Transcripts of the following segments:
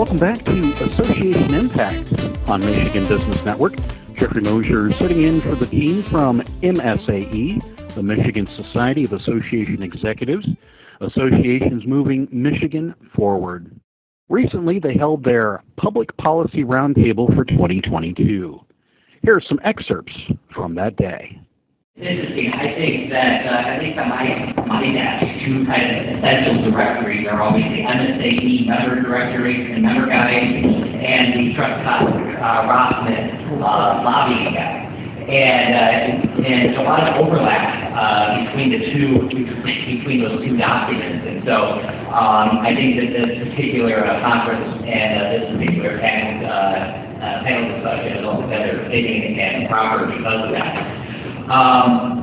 Welcome back to Association Impact on Michigan Business Network. Jeffrey Mosier sitting in for the team from MSAE, the Michigan Society of Association Executives. Associations moving Michigan forward. Recently, they held their Public Policy Roundtable for 2022. Here are some excerpts from that day. Interesting. I think that uh, I think that my my desk two kind of essential directories are always the MSAE member directory and member guide and the Truscott uh, Rossman uh, lobbying guide. And, uh, and a lot of overlap uh, between the two, between those two documents. And so um, I think that this particular uh, conference and uh, this particular panel, uh, uh, panel discussion is altogether fitting and proper because of that. Um,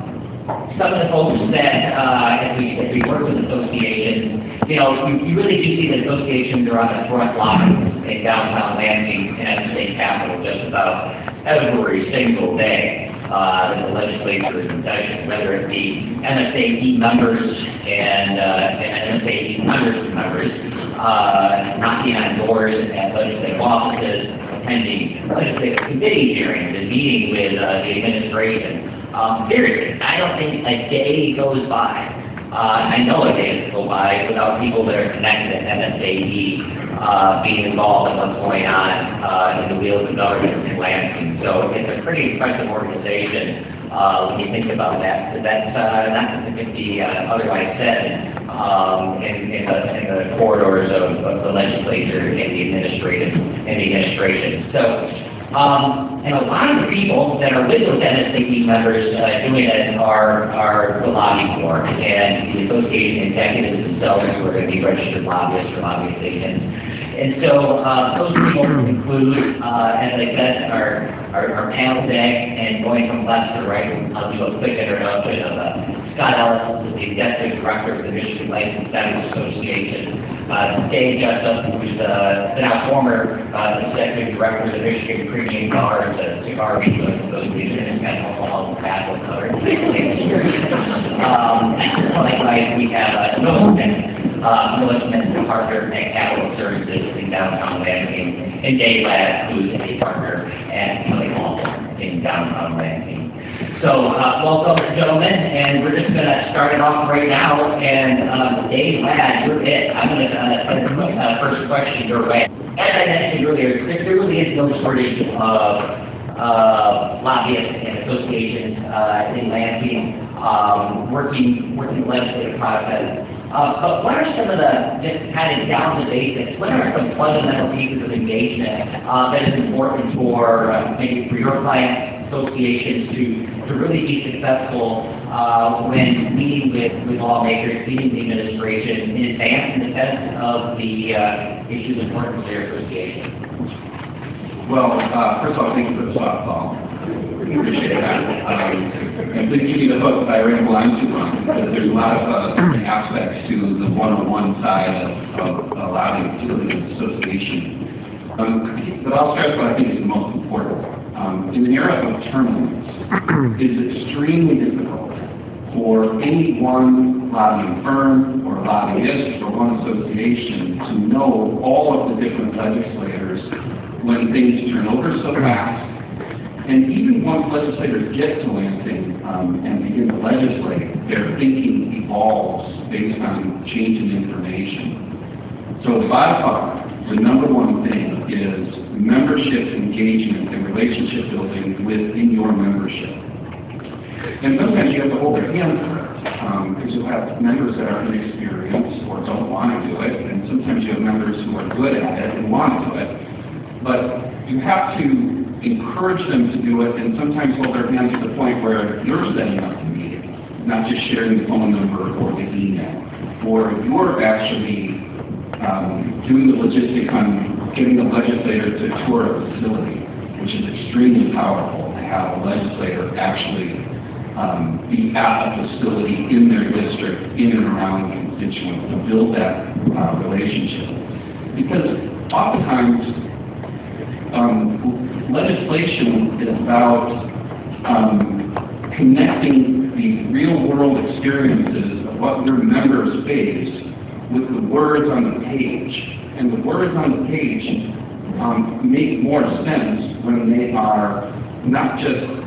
some of the folks that, uh, as we, as we work with associations, you know, you, you really do see that associations are on the front line in downtown Lansing and the state capitol just about every single day uh, that the legislature is in session, whether it be MSAE members and, uh, and MSAE members, uh, knocking on doors at legislative offices, attending legislative committee hearings and meeting with uh, the administration. Um, period. I don't think a day goes by uh, I know a day go by without people that are connected to MSAE uh, being involved in what's going on uh, in the wheels of government in Lansing. So it's a pretty impressive organization uh, when you think about that. So that's uh, not something that be uh, otherwise said um, in, in, the, in the corridors of, of the legislature and the administrative and the administration. So um, and a lot of the people that are with those MSAE members uh, doing it are, are the lobby board and the association executives themselves who are going to be registered lobbyists for lobbying. And so uh, those people include, uh, as I said, our, our, our panel today, and going from left to right, I'll do a quick introduction of uh, Scott Ellis, who's the executive director of the Michigan License Centers Association. Uh, Dave Jessup, who's uh, now former uh, executive director of the Michigan Premium Bar, a cigar retailer for those of you in kind of alcohol and tobacco um, likewise, we have uh, Smith, uh, a partner at Capitol Services in downtown Lansing, and Dave Ladd, who's So, uh, welcome, gentlemen, and we're just going to start it off right now. And um, Dave you're it. I'm going to send the first question your way. As I mentioned earlier, there really is no shortage of uh, lobbyists and associations uh, in Lansing um, working working the legislative process. Uh, but what are some of the, just kind of down to basics, what are some fundamental pieces of engagement uh, that is important for uh, maybe for your clients associations to, to really be successful uh, when meeting with, with lawmakers, meeting the administration in advance in defense of the uh, issues important to their association? Well, uh, first of all, thank you for the softball. Appreciate that. Um, and please give me the hook if I ramble on too long, because there's a lot of uh, aspects to the one-on-one side of, of allowing utility association. Um, but I'll stress what I think is the most important um, in an era of turbulence, it is extremely difficult for any one lobbying firm or lobbyist or one association to know all of the different legislators when things turn over so fast. And even once legislators get to Lansing um, and begin to legislate, their thinking evolves based on changing information. So by far, the number one thing is membership engagement and relationship building within your membership. And sometimes you have to hold their hand um, because you'll have members that are inexperienced or don't want to do it, and sometimes you have members who are good at it and want to do it. But you have to encourage them to do it, and sometimes hold their hand to the point where you're setting up the meeting, not just sharing the phone number or the email, or you're actually um, doing the logistics on getting the legislator to tour a facility, which is extremely powerful to have a legislator actually um, be at a facility in their district, in and around constituents, to build that uh, relationship. Because oftentimes, um, legislation is about um, connecting the real world experiences of what your members face with the words on the page and the words on the page um, make more sense when they are not just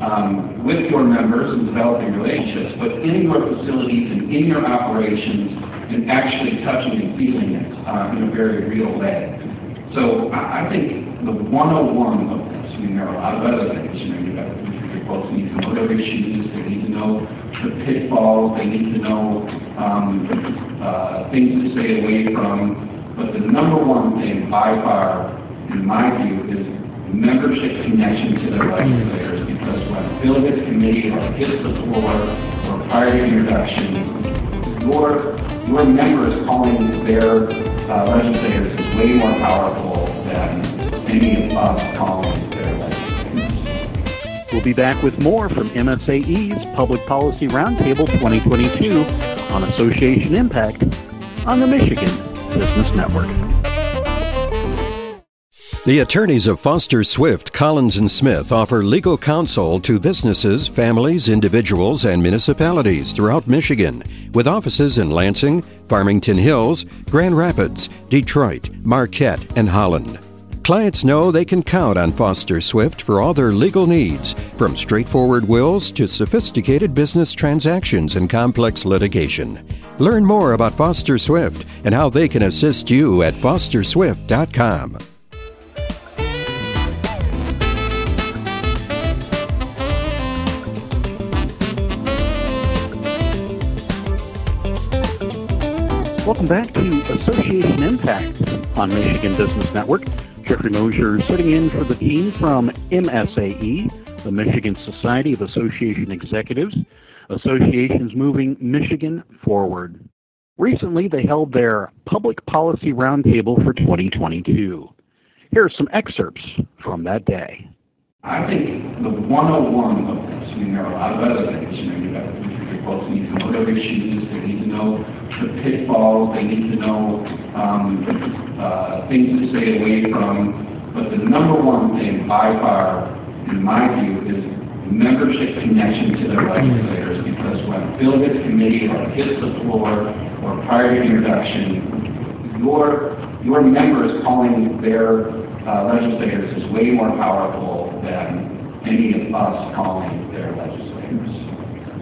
um, with your members and developing relationships, but in your facilities and in your operations and actually touching and feeling it uh, in a very real way. So I, I think the 101 of this, I mean, there are a lot of other things, you know, you got, folks need to know their issues, they need to know the pitfalls, they need to know um, uh, things to stay away from, but the number one thing by far, in my view, is membership connection to their legislators, because when a bill gets committee or hits the floor or prior to introduction, your, your members calling their uh, legislators is way more powerful than any of us calling their legislators. We'll be back with more from MSAE's Public Policy Roundtable 2022 on Association Impact on the Michigan Business Network. The attorneys of Foster Swift, Collins and Smith offer legal counsel to businesses, families, individuals, and municipalities throughout Michigan, with offices in Lansing, Farmington Hills, Grand Rapids, Detroit, Marquette, and Holland. Clients know they can count on Foster Swift for all their legal needs, from straightforward wills to sophisticated business transactions and complex litigation. Learn more about Foster Swift and how they can assist you at fosterswift.com. Welcome back to Association Impact on Michigan Business Network. Jeffrey Mosier sitting in for the team from MSAE, the Michigan Society of Association Executives, Associations Moving Michigan Forward. Recently, they held their Public Policy Roundtable for 2022. Here are some excerpts from that day. I think the 101 of this, there are a lot of other things, you know, you got, your folks need to know their issues, they need to know the pitfalls, they need to know um, uh, things to stay away from. But the number one thing by far, in my view, is membership connection to their legislators. Because when bill gets committee or hits the floor or prior to introduction, your your members calling their uh, legislators is way more powerful than any of us calling.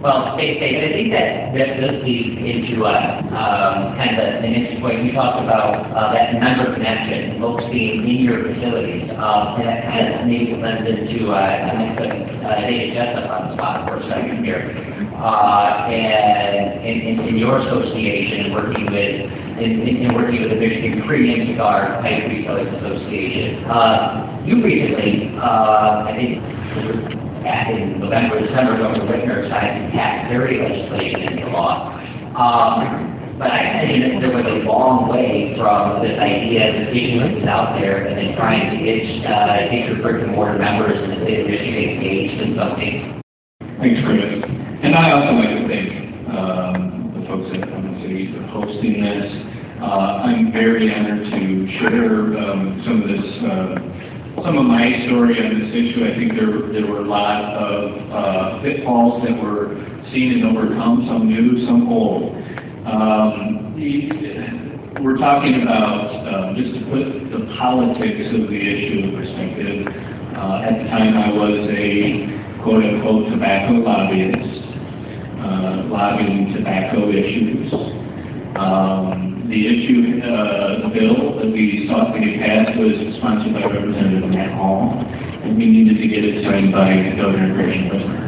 Well, Dave, Dave, I think that, that does lead into, uh, um, kind of an interesting point. You talked about, uh, that member connection, folks being in your facilities. Um, and that kind of maybe lends into, uh, put, uh, David Jessup on the spot for a second here. Uh, and in, your association, working with, in, in, in working with the Michigan Premium Cigar Type Retailers Association. Uh, you recently, uh, I think, back in November, December, Governor Whitmer signed tax parity legislation into law. Um, but I think there was a long way from this idea that issuance is out there and then trying to get, uh, your brick and mortar members in the state of Michigan engaged in something. Thanks, Chris. And I also like to thank um, the folks at Clement City for hosting this. Uh, I'm very honored to share um, some of this, uh, some of my story on this issue. I think there, there were a lot of uh, pitfalls that were seen and overcome, some new, some old. Um, we're talking about, um, just to put the politics of the issue in perspective, uh, at the time I was a quote-unquote tobacco lobbyist, uh, lobbying tobacco issues. Um, the issue, uh, bill that we sought to get passed was sponsored by Representative Matt Hall, and we needed to get it signed by Governor Gretchen Whitmer.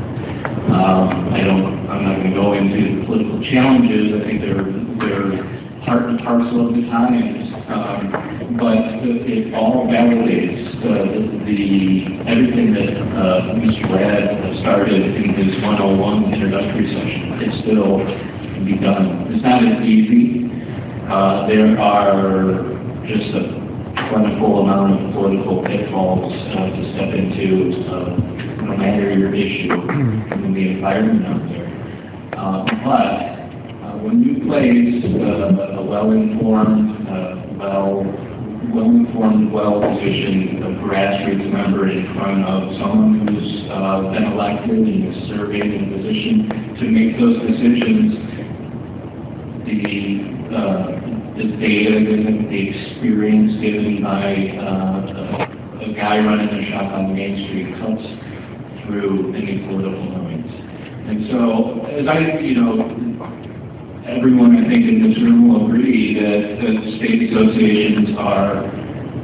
Um, I don't, I'm not going to go into the political challenges. I think they're, they're part and parcel of the times. Um, but it all validates uh, the, the, everything that uh, Mr. Brad started in his 101 introductory session. It still can be done. It's not as easy. Uh, there are just a plentiful amount of political pitfalls uh, to step into. Uh, no matter your issue in the environment out there. Uh, but uh, when you place uh, a well-informed, uh, well, well-informed, well-positioned uh, grassroots member in front of someone who's uh, been elected and is serving in a position to make those decisions, the uh, the data, the, experience given by uh, a guy running a shop on Main Street cuts through any political noise. And so, as I, you know, everyone I think in this room will agree that, that state associations are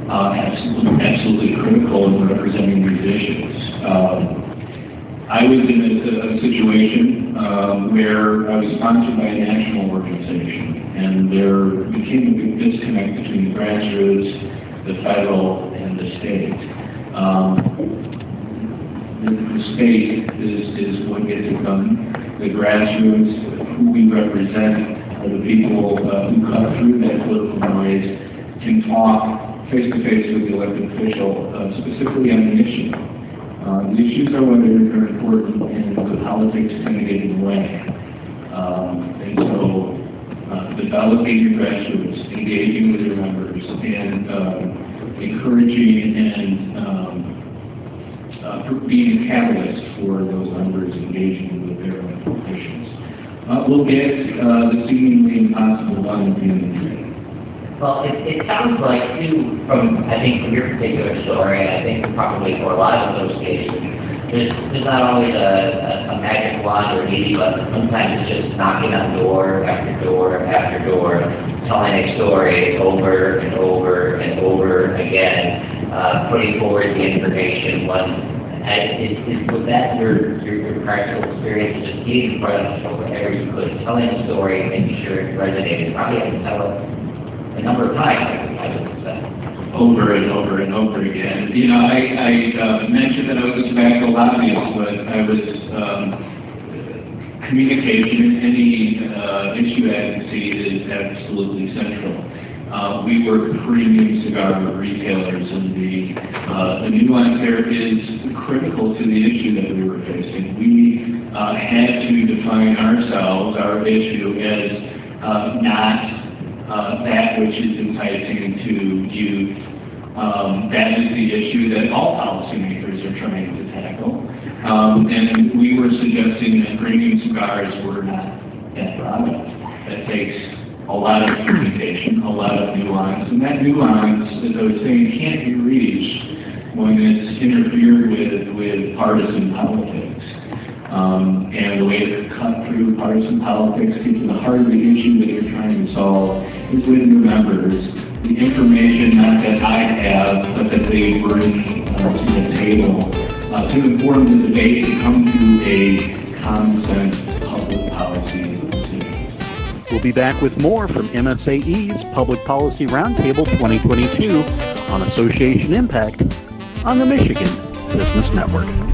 uh, absolutely, absolutely critical in representing issues. Um, I was in a, a situation um, where I was sponsored by a national organization, and there became a big disconnect between the grassroots, the federal, and the state. Um, the, the state is, is what gets it done. The grassroots, who we represent, are the people uh, who cut through that political noise, can talk face to face with the elected official, uh, specifically on the issue. Uh, the issues are what are important, and the politics tend to get in the way. Um, and so, uh, developing your grassroots, engaging with your members, and um, encouraging and um, uh, being a catalyst for those members engaging with their own officials. Uh, we'll get uh, the seemingly impossible done at the end of the day. Well, it, it sounds like too, from, I think from your particular story, I think probably for a lot of those cases, there's, there's not always a, a, a magic wand or an easy button. Sometimes it's just knocking on door after door after door, telling a story over and over and over again, uh, putting forward the information one, is, is, was that your, your, your practical experience, just getting in front of people whenever you could, telling a story, making sure it resonated, probably have to tell it a number of times. Over and over and over again. You know, I, I uh, mentioned that I was a tobacco lobbyist, but I was, um, communication, any uh, issue advocacy is absolutely central. Uh, we with premium cigar retailers, and the, uh, the nuance there is critical to the issue that we were facing. We uh, had to define ourselves, our issue, as uh, not uh, that which is enticing to youth. Um, that is the issue that all policymakers are trying to tackle. Um, and we were suggesting that premium cigars were not that product. That takes a lot of communication, a lot of nuance, and that nuance, as I was saying, can't be reached when it's interfered with with partisan politics. Um, and the way to cut through partisan politics, get to the heart of the issue that you're trying to solve, is with new members. The information not that I have, but that they bring uh, to the table uh, to inform the debate and come to a common sense public policy. We'll be back with more from MSAE's Public Policy Roundtable 2022 on association impact on the Michigan Business Network.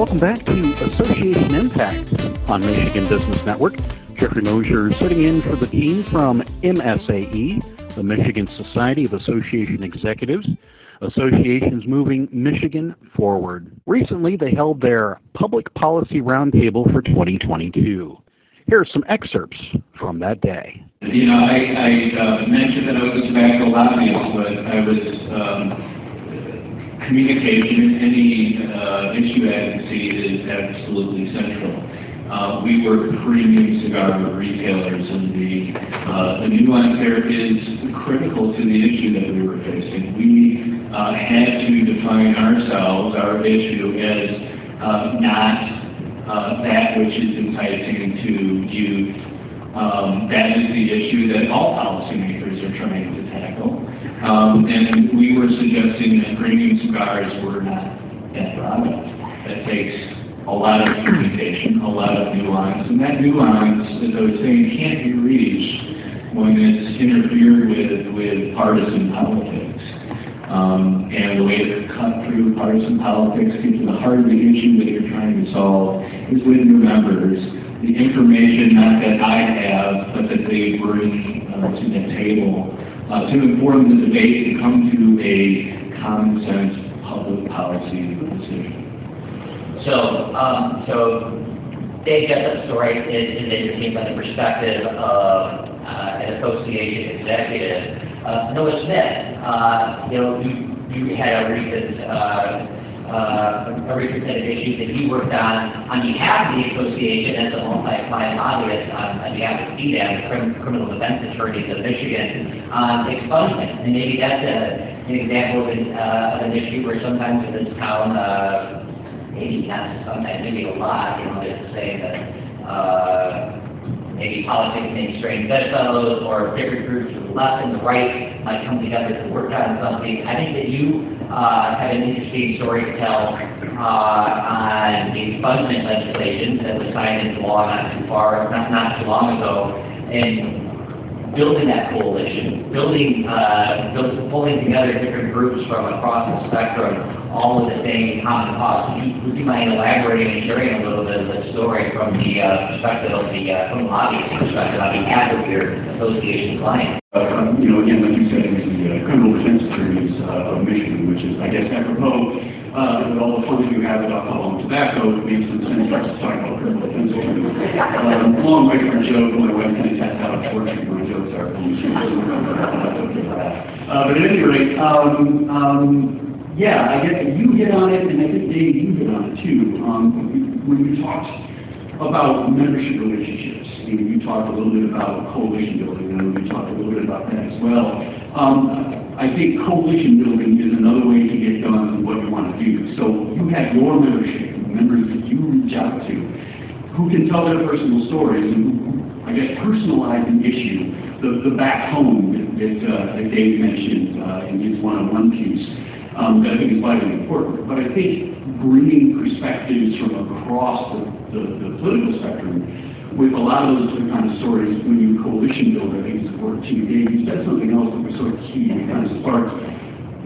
Welcome back to Association Impact on Michigan Business Network. Jeffrey Mosier sitting in for the team from MSAE, the Michigan Society of Association Executives. Associations moving Michigan forward. Recently, they held their Public Policy Roundtable for 2022. Here are some excerpts from that day. You know, I, I uh, mentioned that I was a tobacco lobbyist, but I was um, communication, any uh, issue advocacy is absolutely central. Uh, we work premium cigar retailers, and the uh, the nuance there is critical to the issue that we were facing. We uh, had to define ourselves, our issue, as uh, not uh, that which is enticing to youth. Um, that is the issue that all policymakers are trying to. Um, and we were suggesting that premium cigars were not that product. That takes a lot of communication, a lot of nuance, and that nuance, as I was saying, can't be reached when it's interfered with with partisan politics. Um, and the way to cut through partisan politics, get to the heart of the issue that you're trying to solve, is with new members. The information not that I have, but that they bring uh, to the table uh, to inform the debate and come to a common sense public policy decision. So, um, so Dave Jessup's story is, is interesting from the perspective of uh, an association executive. Uh, Noah Smith, uh, you know, you, you had a recent uh, uh, a of issues that he worked on on behalf of the association as a multi-client lobbyist on, on behalf of the Criminal Defense Attorneys of Michigan, on expungement. And maybe that's a, an example of an, uh, an issue where sometimes in this town, uh, maybe not sometimes, maybe a lot, you know, just saying that, uh, maybe politics may strain bedfellows or different groups to the left and the right might come together to work on something. I think that you uh, have an interesting story to tell uh, on the expungement legislation that was signed into law not too far, not, not too long ago, and building that coalition, building, uh, build, pulling together different groups from across the spectrum, all with the same common cause. Would you, would you mind elaborating and sharing a little bit of the story from the uh, perspective of the uh, from the lobbyist perspective on behalf of your association clients? Uh, you know, again, like you said, criminal defense attorneys uh, of Michigan, which is, I guess, apropos uh, with all the fun you have about alcohol and tobacco, it makes some sense to talk about criminal defense attorneys. Um, long way from a joke, my wife can attest how tortured my jokes are. Uh, but at any rate, um, um, yeah, I guess you hit on it, and I think Dave, you hit on it too. Um, when you talked about membership relationships, you, know, you talked a little bit about coalition building, and we talked a little bit about that as well. Um, I think coalition building is another way to get done what you want to do. So you have your membership, members that you reach out to, who can tell their personal stories and I guess, personalize an issue. The, the back home that, that, uh, that Dave mentioned uh, in his one-on-one piece um, that I think is vitally important. But I think bringing perspectives from across the, the, the political spectrum with a lot of those different kind of stories when you coalition build, I think is important too. Dave, you said something else that was sort of key. Kind of sparked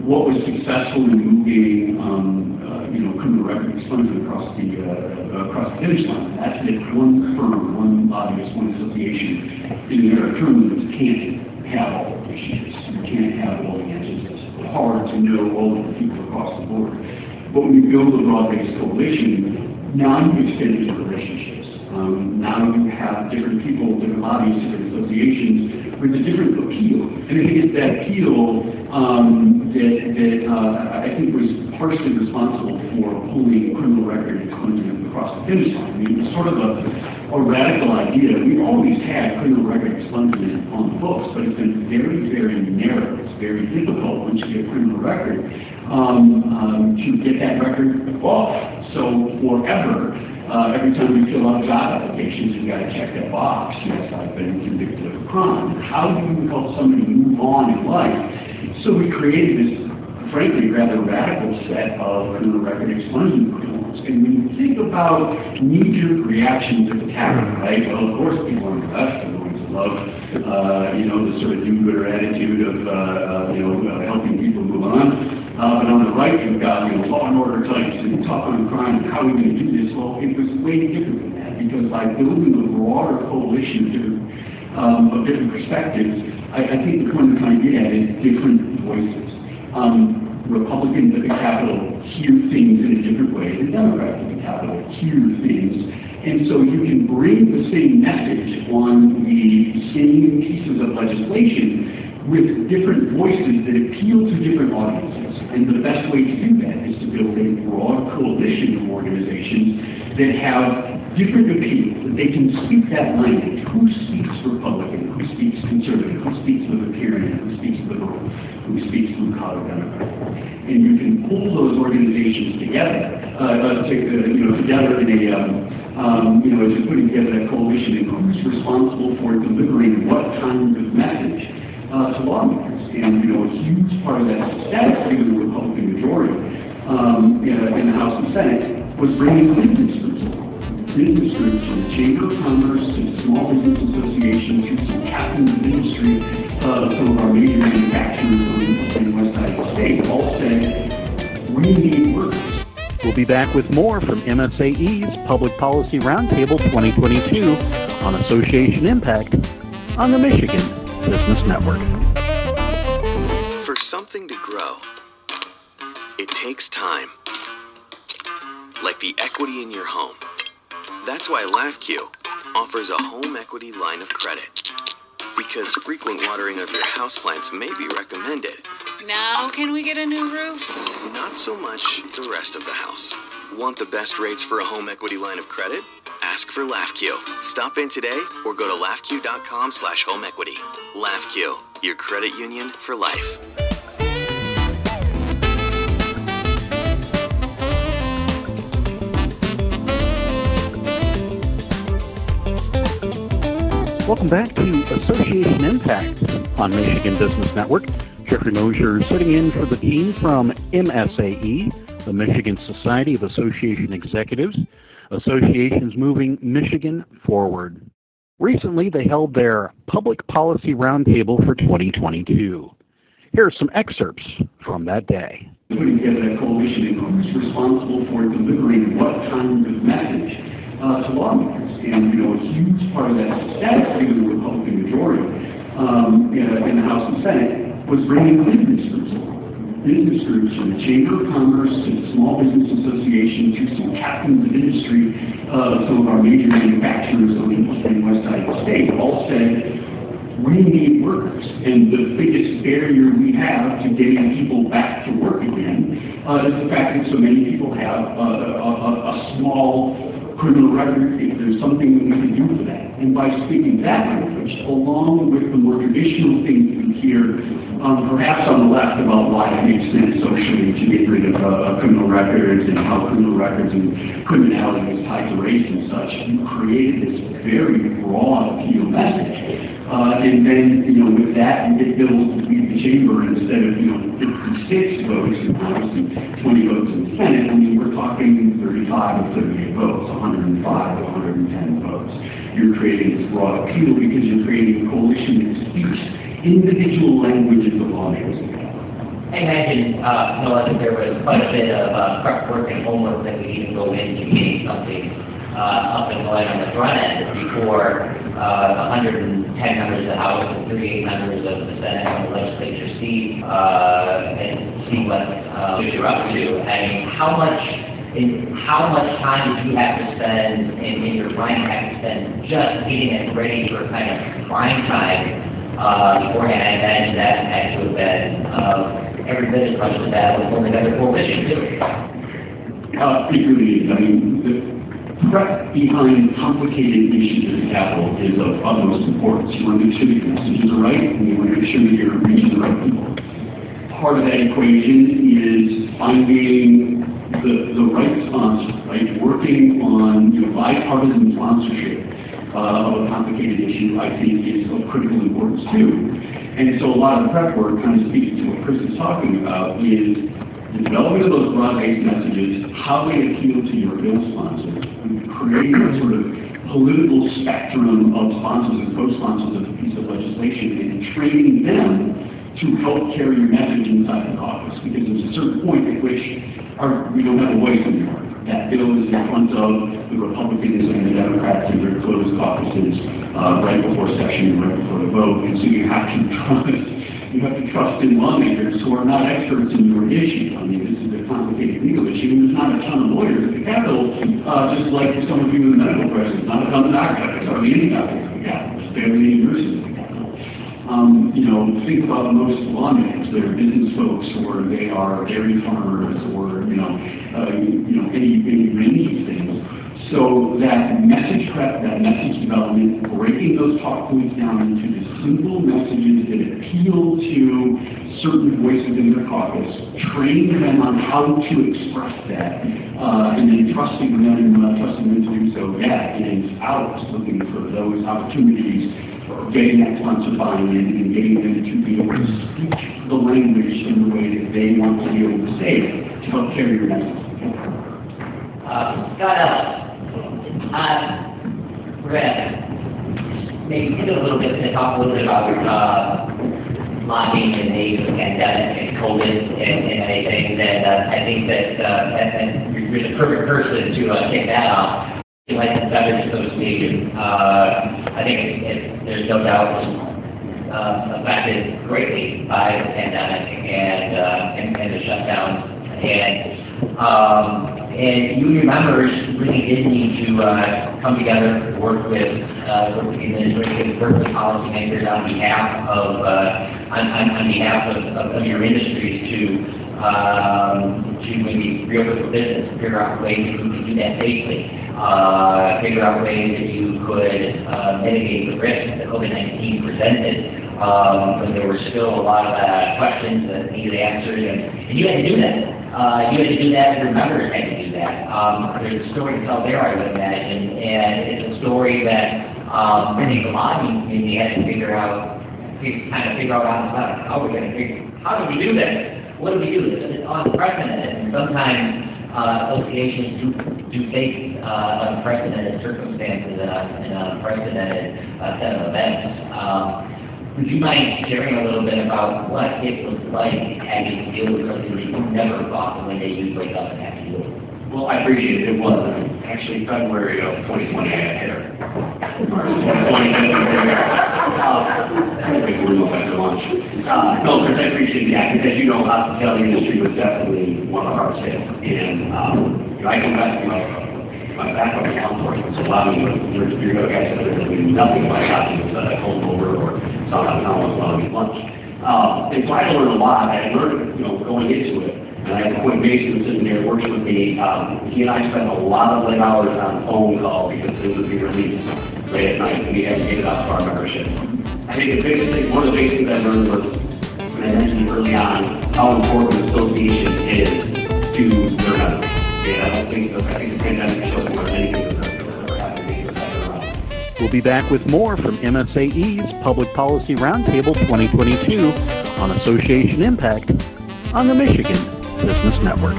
what was successful in moving, um, uh, you know, criminal record expungement across the uh, across the finish line. That's that one firm, one lobbyist, one association in the era of journalism can't have all the relationships. You can't have all the answers. It's hard to know all of the people across the board. But when you build a broad-based coalition, now you extend your relationships. Um, now you have different people, different lobbyists, different associations with a different appeal. And I think it's that appeal um, that, that uh, I think was partially responsible for pulling criminal record expungement across the finish line. I mean, it's sort of a, a radical idea. We've always had criminal record expungement on the books, but it's been very, very narrow. It's very difficult once you get a criminal record um, um, to get that record off. So forever, uh, every time we fill out job applications, we got to check that box. Yes, I've been convicted of a crime. How do you help somebody move on in life? So we created this, frankly, rather radical set of criminal record expungement rules. And when you think about knee-jerk reactions to attack, right? Well, of course, people the are going to love, uh, you know, the sort of do-gooder attitude of, uh, uh, you know, uh, helping people move on. Uh, but on the right, you've got, you know, law and order types and tough on crime, and how are we going to do this? Well, it was way different than that, because by building a broader coalition of different, um, of different perspectives, I, I think the point we're trying to get at is different voices. Um, Republicans at the Capitol hear things in a different way than Democrats at the Capitol hear things. And so you can bring the same message on the same pieces of legislation with different voices that appeal to different audiences. And the best way to do that is to build a broad coalition of organizations that have different opinions, that they can speak that language. Who speaks Republican? Who speaks conservative? Who speaks libertarian? Who speaks liberal? Who speaks blue collar Democrat? And you can pull those organizations together, uh, uh, to, uh, you know, together in a, um, um, you know, as you're putting together that coalition, and who's responsible for delivering what kind of message uh, to lawmakers. And, you know, a huge part of that success, given the Republican majority um, in, the House and Senate, was bringing business groups business groups from the Chamber of Commerce to Small Business Association to some captains of industry, uh, some of our major manufacturers in the west side of the state all said, we need workers. We'll be back with more from MSAE's Public Policy Roundtable 2022 on Association Impact on the Michigan Business Network. For something to grow. It takes time, like the equity in your home. That's why LAFCU offers a home equity line of credit. Because frequent watering of your houseplants may be recommended. Now, can we get a new roof? Not so much the rest of the house. Want the best rates for a home equity line of credit? Ask for LAFCU. Stop in today or go to lafcu.com slash home equity. LAFCU, your credit union for life. Welcome back to Association Impact on Michigan Business Network. Jeffrey Mosier sitting in for the team from MSAE, the Michigan Society of Association Executives. Associations moving Michigan forward. Recently, they held their Public Policy Roundtable for 2022. Here are some excerpts from that day. Putting together a coalition in Congress responsible for delivering what kind of message uh, to lawmakers. And, you know, a huge part of that success, given the Republican majority um, in, the House and Senate, was bringing business groups business groups from the Chamber of Commerce to the Small Business Association to some captains of industry, uh, some of our major manufacturers on the west side of the state all said, we need workers. And the biggest barrier we have to getting people back to work again uh, is the fact that so many people have uh, a, a, a small criminal record, if there's something that we can do for that. And by speaking that language, along with the more traditional things we um, perhaps on the left about why it makes sense socially to get rid of uh, criminal records and how criminal records and criminality is tied to race and such, you created this very broad appeal message. Uh, and then, you know, with that, bills to the chamber instead of, you know, 56 votes in House and 20 votes in the Senate. I mean, we're talking 35 or 38 votes, 105 or 110 votes. You're creating this broad appeal because you're creating a coalition that speaks individual languages of lawmakers. I imagine, uh, Noah, that there was quite a bit of uh, prep work and homework that need to go into getting something uh, up and going on the front end before uh, 110 members of the House and 38 members of the Senate and the legislature see uh, and see what uh, you're up to. I mean, how much in how much time did you have to spend in, in your brain have to spend just getting it ready for kind of prime time uh, beforehand? I imagine that had to have been uh, every bit as much as that was pulling together coalition too. Uh, it really is. I mean, the threat behind complicated issues of capital is of utmost importance. You want to make sure your messages are right, and you want to make sure that you're reaching the right people. Part of that equation is finding the, the right sponsor, right? Working on you know, bipartisan sponsorship uh, of a complicated issue, I think, is of critical importance too. And so a lot of prep work kind of speaks to what Chris is talking about is the development of those broad-based messages, how they appeal to your bill sponsors, creating a sort of political spectrum of sponsors and co-sponsors of a piece of legislation and training them to help carry your message inside the caucus. Because there's a certain point at which our, we don't have a voice anymore. That bill is in front of the Republicans and the Democrats in their closed caucuses uh, right before session, right before the vote. And so you have to trust, you have to trust in lawmakers who are not experts in issue. I mean, this is a complicated legal issue, and there's not a ton of lawyers at the Capitol, uh, just like some of you in the medical press, not a ton of doctors, there's hardly know, think about most lawmakers, they're business folks, or they are dairy farmers, or, you know, uh, you, know, any, any range of things. So that message prep, that message development, breaking those talk points down into the simple messages that appeal to certain voices in their caucus, training them on how to express that, uh, and then trusting them, uh, trusting them to do so. It is ours looking for those opportunities, getting that sponsor buy-in and getting them to be able to speak the language in the way that they want to be able to say it to help carry your message. Uh, Scott Ellis, we're gonna maybe pivot a little bit to talk a little bit about, uh, lobbying in the pandemic and COVID and, and anything that, uh, I think that, uh, and, and you're the perfect person to, uh, kick that off. You like the Beverage Association, uh, I think it, it, there's no doubt uh, affected greatly by the pandemic and, uh, and, and the shutdown. And, um, and union members really did need to, uh, come together, work with, uh, with the administration, work with policymakers on behalf of, uh, on, on, behalf of, of, of your industries to, um, to maybe reopen for business, figure out ways you can do that safely, uh, figure out ways that you could, uh, mitigate the risk that COVID-19 presented, um, when there were still a lot of, uh, questions that needed answers, and, and you had to do that. Uh, you had to do that, and your members had to do that. Um, there's a story to tell there, I would imagine, and it's a story that, um, I think the lobbying community had to figure out, kind of figure out on the spot, how we're gonna figure, how do we do this? What do we do? It's unprecedented, and sometimes, uh, associations do, do face, uh, unprecedented circumstances and a- and an unprecedented, uh, set of events. Um, would you mind sharing a little bit about what it was like having to deal with something that you never thought one day you'd wake up and have to deal with? Well, I appreciate it. It was actually February of 2020 I had hair. March 2020. Uh, I think we're moving after lunch. Uh, no, Chris, I appreciate that, because as you know, hospitality industry was definitely one of our sales, And, um, you know, I come back to my, my background in law enforcement, so a lot of you, you're, you're the guys that are doing nothing about shopping, so I pulled over or saw how someone was to get lunch. Um, and so I learned a lot, I learned, you know, going into it. And I had Quinn Mason sitting there working with me, um, he and I spent a lot of late hours on phone call because it would be released late at night, and we had to get it out to our membership. I think the biggest thing, one of the biggest things I learned was, when I mentioned early on, how important association is to their members. We'll be back with more from MSAE's Public Policy Roundtable 2022 on association impact on the Michigan Business Network.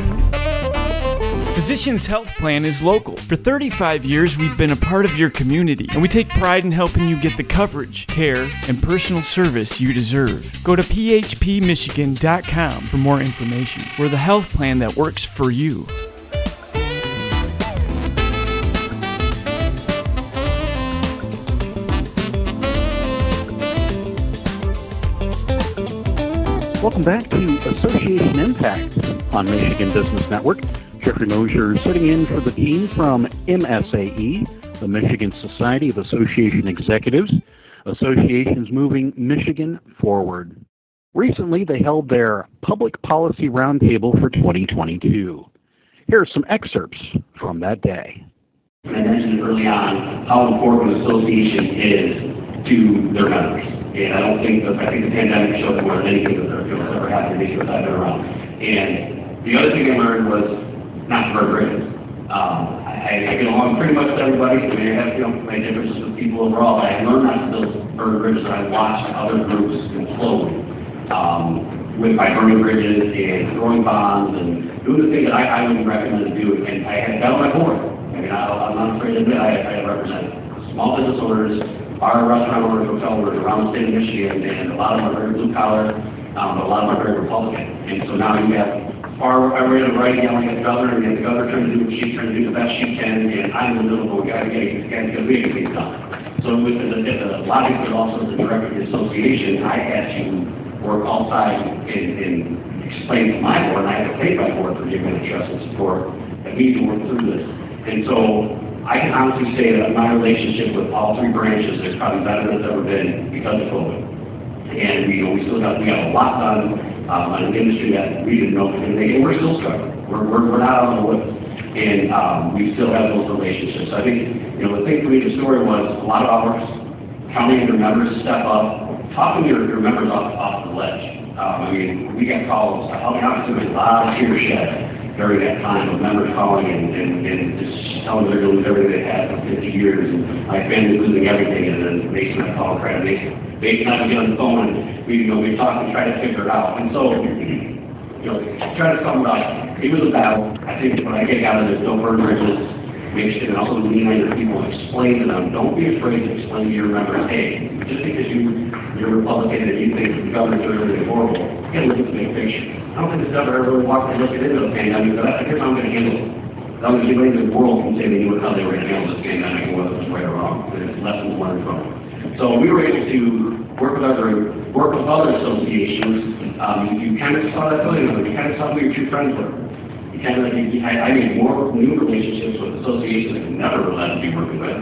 Physicians Health Plan is local. For 35 years, we've been a part of your community, and we take pride in helping you get the coverage, care, and personal service you deserve. Go to phpmichigan.com for more information. We're the health plan that works for you. Welcome back to Association Impact on Michigan Business Network. Jeffrey Mosier sitting in for the team from MSAE, the Michigan Society of Association Executives, Associations Moving Michigan Forward. Recently, they held their Public Policy Roundtable for 2022. Here are some excerpts from that day. I mentioned early on how important association is to their members. And I don't think, that I think the pandemic showed more than anything that that's ever happened me since I've been around. And the other thing I learned was not to burn bridges. Um, I, I get along pretty much with everybody, I mean, I have, you know, my differences with people overall, but I learned not to build, burn bridges, and I watched other groups implode. Um, with my burning bridges and throwing bombs and doing the thing that I, I would recommend to do, and I had that on my board. I mean, I, I'm not afraid to admit, I, I represent small business owners, bar, restaurant owners, hotel owners around the state of Michigan, and a lot of them are very blue collar, um, but a lot of them are very Republican. And so now you have far, read it right, yelling at the governor, and the governor trying to do what she's trying to do the best she can, and I'm in the middle of, we gotta get it, it, we gotta. So with the, the, the lobbying, but also the director of the association, I had to work all sides and, and explain to my board, and I had to thank my board for giving me the trust and support that we can work through this. And so I can honestly say that my relationship with all three branches is probably better than it's ever been because of COVID. And, you know, we still got, we got a lot done, um, on an industry that we didn't know we could make, and we're still struggling. We're, we're, we're not of the woods. And, um, we still have those relationships. I think, you know, the thing for me, the story was a lot of hours, counting your members to step up, talking your, your members off, off the ledge. Um, I mean, we got calls, I mean, obviously, there was a lot of tears shed during that time of members calling and, and, and just telling gonna lose everything they had for fifty years, and my family losing everything, and then Mason, I called, Brad Mason, Mason, I would get on the phone, and we, you know, we talked and tried to figure it out, and so, you know, try to sum it up, it was a battle, I think when I get out of this, don't burn bridges, make sure, and also lean on your people, explain to them, don't be afraid to explain to your members, hey, just because you, you're Republican and you think the governor's doing everything horrible, you gotta look at the big picture. I don't think the governor ever really walked and looked into the pandemic, but I think I'm gonna handle it. I was getting ready the world and say they knew how they were gonna handle this pandemic and whether it was right or wrong, there's lessons learned from it. So we were able to work with whatsoever, work with other associations, um, you kind of saw that building, you kind of saw who your true friends were. You kind of, you, I, I made more new relationships with associations that never allowed to be working with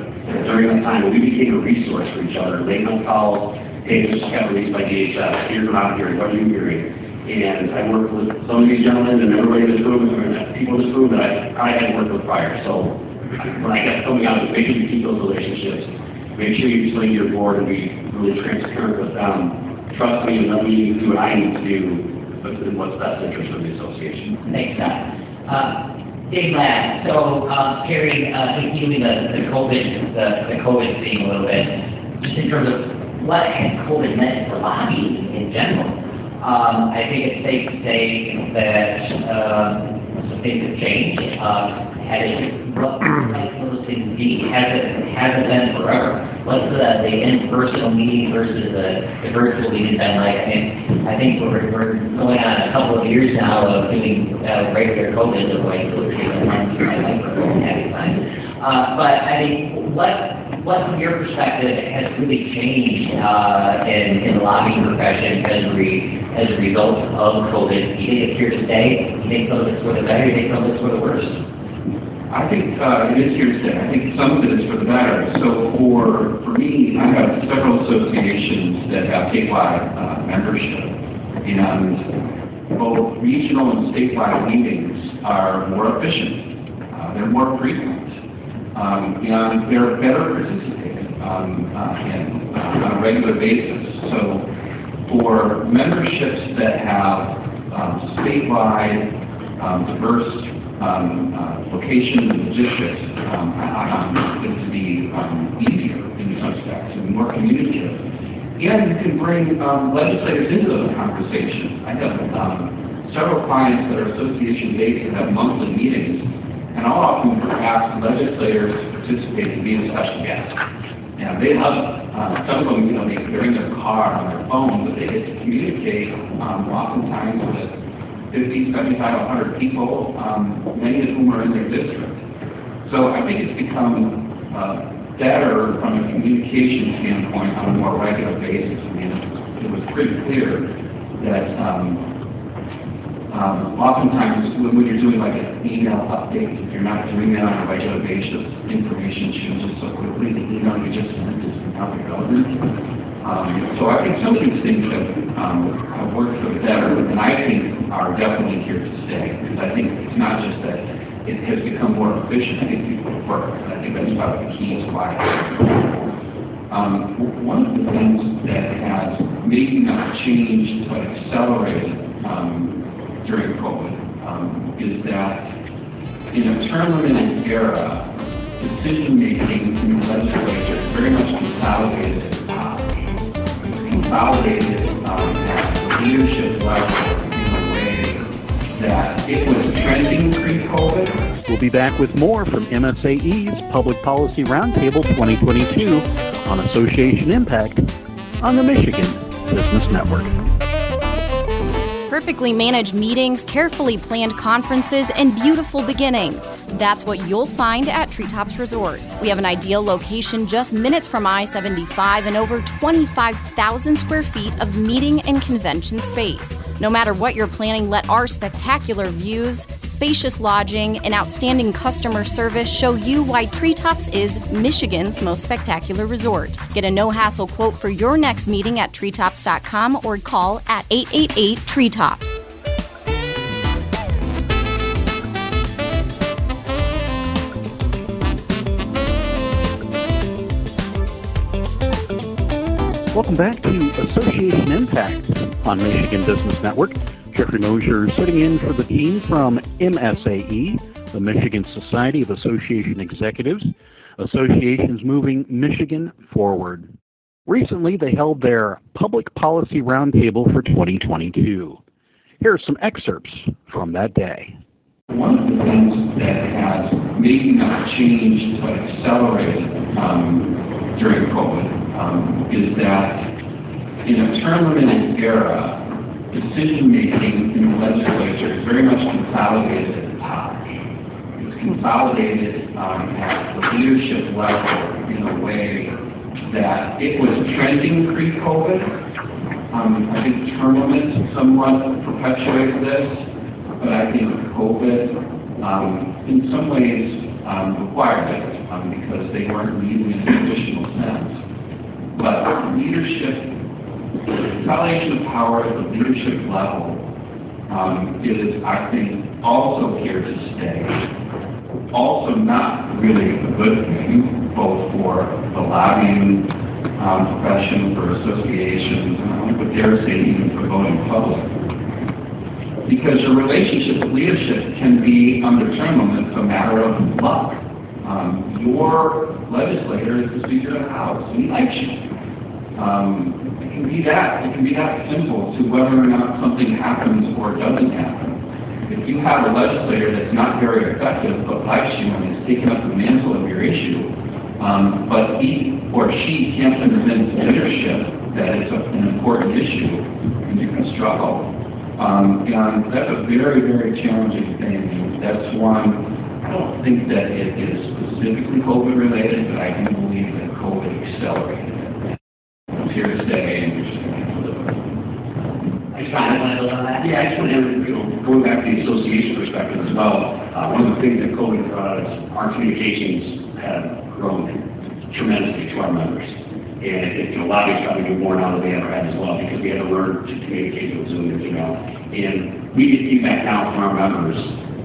during that time. We became a resource for each other. Late night calls, hey, this released by DHS, here's what I'm hearing, what are you hearing? And I worked with some of these gentlemen and everybody in this room, and people in this room that I, I hadn't worked with prior. So when I got coming out, make sure you keep those relationships. Make sure you explain to your board and be really transparent with them. Trust me, and let me do what I need to do, what's in what's best interest of the association. Thanks, Scott. Uh, Dave Ladd, so, uh, Carrie, uh, continuing the, the COVID, the, the COVID thing a little bit, just in terms of what has COVID meant for lobbying in general? Um, I think it's safe to say that, uh, things have changed, uh, had it, like things be, hasn't, hasn't been forever. What's the, the in-person meeting versus the, the virtual meeting been like? I mean, I think we're, we're going on a couple of years now of doing, uh, regular COVID, think we're going to time. Uh, but I mean, what, what from your perspective has really changed, uh, in, in the lobbying profession as a re, as a result of COVID? Do you think it's here to stay? Do you think some for the better? Do you think some for the worse? I think uh, it is here to stay. I think some of it is for the better. So for for me, I have several associations that have statewide uh, membership, and both regional and statewide meetings are more efficient. Uh, they're more frequent, um, and they're better participated um, uh, in, uh, on a regular basis. So for memberships that have um, statewide um, diverse um, uh, locations and districts, um, I it to be easier in some respects and more communicative. And you can bring legislators into those conversations. I have several clients that are association-based that have monthly meetings, and I'll often ask legislators to participate and be a special guest. And they love it. Uh, some of them, you know, they, they're in their car on their phone, but they get to communicate um, oftentimes with 50, 75, 100 people, um, many of whom are in their district. So I think it's become uh, better from a communication standpoint on a more regular basis. I mean, it was pretty clear that um, um, oftentimes when, when you're doing like an email update, if you're not doing that on a regular basis, information changes so quickly, the email you just sent is not relevant. Um, so I think some of these things have, um, have worked for the better, and I think are definitely here to stay. Because I think it's not just that it has become more efficient, I think people work, and I think that's probably the key to why. Um, one of the things that has maybe not changed but accelerated um, during COVID um, is that in a term limited era, decision making in the legislature is very much consolidated top consolidated um, at leadership level in a way that it was trending pre-COVID. We'll be back with more from MSAE's Public Policy Roundtable 2022 on association impact on the Michigan Business Network. Perfectly managed meetings, carefully planned conferences, and beautiful beginnings. That's what you'll find at Treetops Resort. We have an ideal location just minutes from I 75 and over 25,000 square feet of meeting and convention space. No matter what you're planning, let our spectacular views, spacious lodging, and outstanding customer service show you why Treetops is Michigan's most spectacular resort. Get a no hassle quote for your next meeting at treetops.com or call at 888 Treetops. Welcome back to Association Impact on Michigan Business Network. Jeffrey Mosier sitting in for the team from MSAE, the Michigan Society of Association Executives, Associations Moving Michigan Forward. Recently, they held their Public Policy Roundtable for 2022. Here are some excerpts from that day. One of the things that has maybe not changed but accelerated um, during COVID um, is that in a term limited era, decision making in the legislature is very much consolidated at the top. It's consolidated um, at the leadership level in a way that it was trending pre-COVID, Um, I think term limits somewhat perpetuate this, but I think COVID, um, in some ways, um, required it, um, because they weren't needed in a traditional sense. But leadership, delegation of power at the leadership level, um, is, I think, also here to stay. Also not really a good thing, both for the lobbying um, profession, for associations, and I would dare say even for voting public. Because your relationship with leadership can be under term limits a matter of luck. Um, your legislator is the Speaker of the House, and he likes you. Um, it can be that, it can be that simple to whether or not something happens or doesn't happen. If you have a legislator that's not very effective but likes you and is taking up the mantle of your issue, um, but he or she can't leadership that it's a, an important issue, and you can struggle. Um, and that's a very, very challenging thing. That's one, I don't think that it is specifically COVID related, but I do believe that COVID accelerated it. It's here to stay, and we're just going to live with it. I just want to build on that. Yeah, I just want to, you know, going back to the association perspective as well, uh, one of the things that COVID brought us, our communications have grown tremendously to our members. And it, you know, lobbying's probably been more now than they ever had as well, because we had to learn to communicate with Zoom and email. And we get feedback now from our members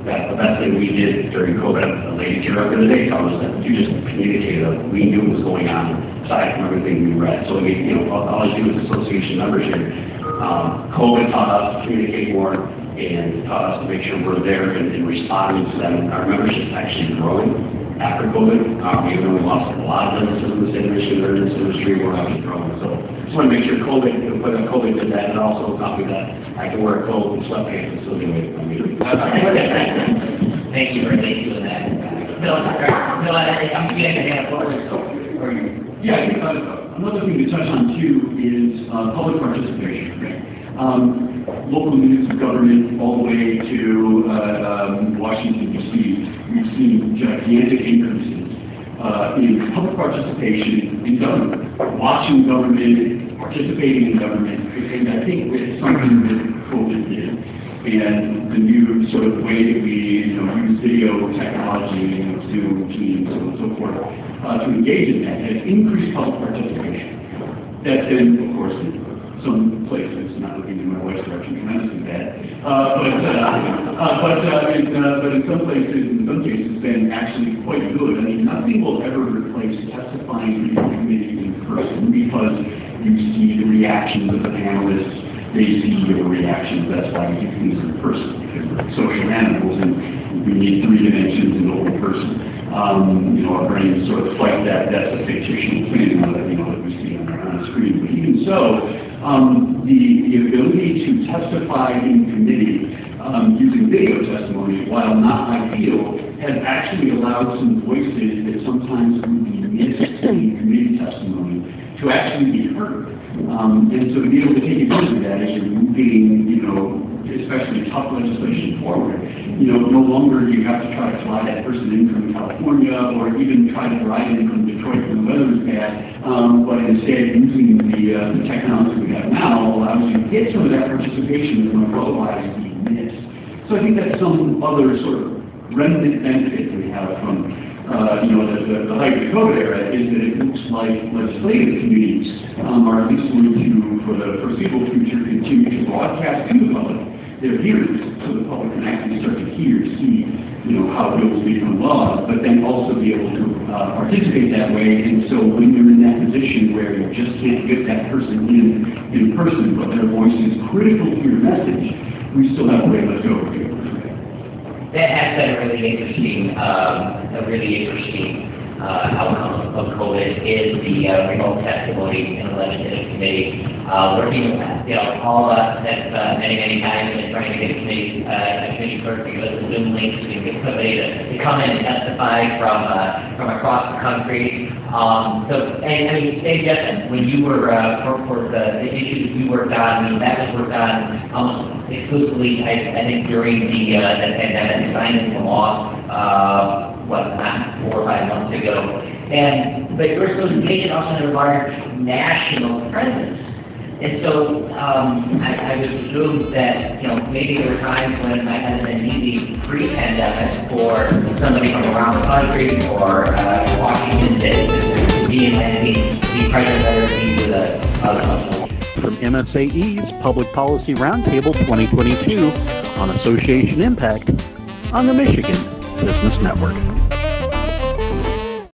that the best thing we did during COVID, a lady here up in the day told us that you just communicated, we knew what was going on aside from everything we read. So we, you know, all I do is association members here. Um, COVID taught us to communicate more and taught us to make sure we're there and, and responding to them. Our membership's actually growing after COVID. Um, even though we lost a lot of businesses in the state of Michigan, or in this industry, we're actually growing. So just want to make sure COVID, but uh, COVID did that, and also copy that I can wear a coat and sweatpants and still do it. I mean, Thank you for, thank you for that. Bill, Bill, I- I'm getting a hand forward, so, you. Yeah, I think uh, another thing to touch on too is uh, public participation. Um, Local units of government all the way to uh, um, Washington DC, we've seen gigantic increases uh, in public participation in government, watching government, participating in government, and I think it's something that COVID did. And the new sort of way that we, you know, use video technology, you know, Zoom, Teams, and so forth, uh, to engage in that has increased public participation. That's of course, some places, not looking in my wife's direction, tremendously bad. Uh, but, uh, uh, but, uh, in, uh, but in some places, in some cases, it's been actually quite good. I mean, nothing will ever replace testifying in your committee in person because you see the reactions of the panelists, they see your reactions. That's why we do things in person, because social animals and we need three dimensions in the whole person. Um, you know, our brains sort of fight that, that's a fictitious thing, uh, you know, that we see on, on screen. But even so, um, the, the ability to testify in committee um, using video testimony, while not ideal, has actually allowed some voices that sometimes would be missed in committee testimony to actually be heard. Um, and so to be able to take advantage of that as you're moving, you know, especially tough legislation forward, you know, no longer do you have to try to fly that person in from California or even try to drive in from Detroit when the weather is bad, um, but instead using the, uh, the technology we have now allows you to get some of that participation that might otherwise be missed. So I think that's some other sort of remnant benefit that we have from, uh, you know, the, the, the height of COVID era is that it looks like legislative committees um, are at least going to, for the foreseeable future, continue to broadcast to the public their hearings so the public can actually start to hear, see, you know, how bills become laws, but then also be able to where you just can't get that person in in person, but their voice is critical to your message, we still have a way to to able to do that. Has been a really interesting, um, a really interesting, uh, outcome of COVID is the, uh, remote testimony in the legislative committee. Uh, working, you know, all of us have, uh, many, many times been trying to get a committee, uh, a committee clerk to give us a Zoom link can get somebody to, to come in and testify from, uh, from across the country. Um, so, and, I mean, Dave Jessen, when you were, uh, for, for the, the issues you worked on, I mean, that was worked on almost exclusively, I, I think, during the, uh, the pandemic, signed into law, uh, what, not four or five months ago. And, but your association also had a large national presence. And so um, I, I would presume that, you know, maybe there were times when it might have been easy pre-pandemic for somebody from around the country or uh, Washington to be in Miami, be present better, be with a from MSAE's Public Policy Roundtable 2022 on Association Impact on the Michigan Business Network.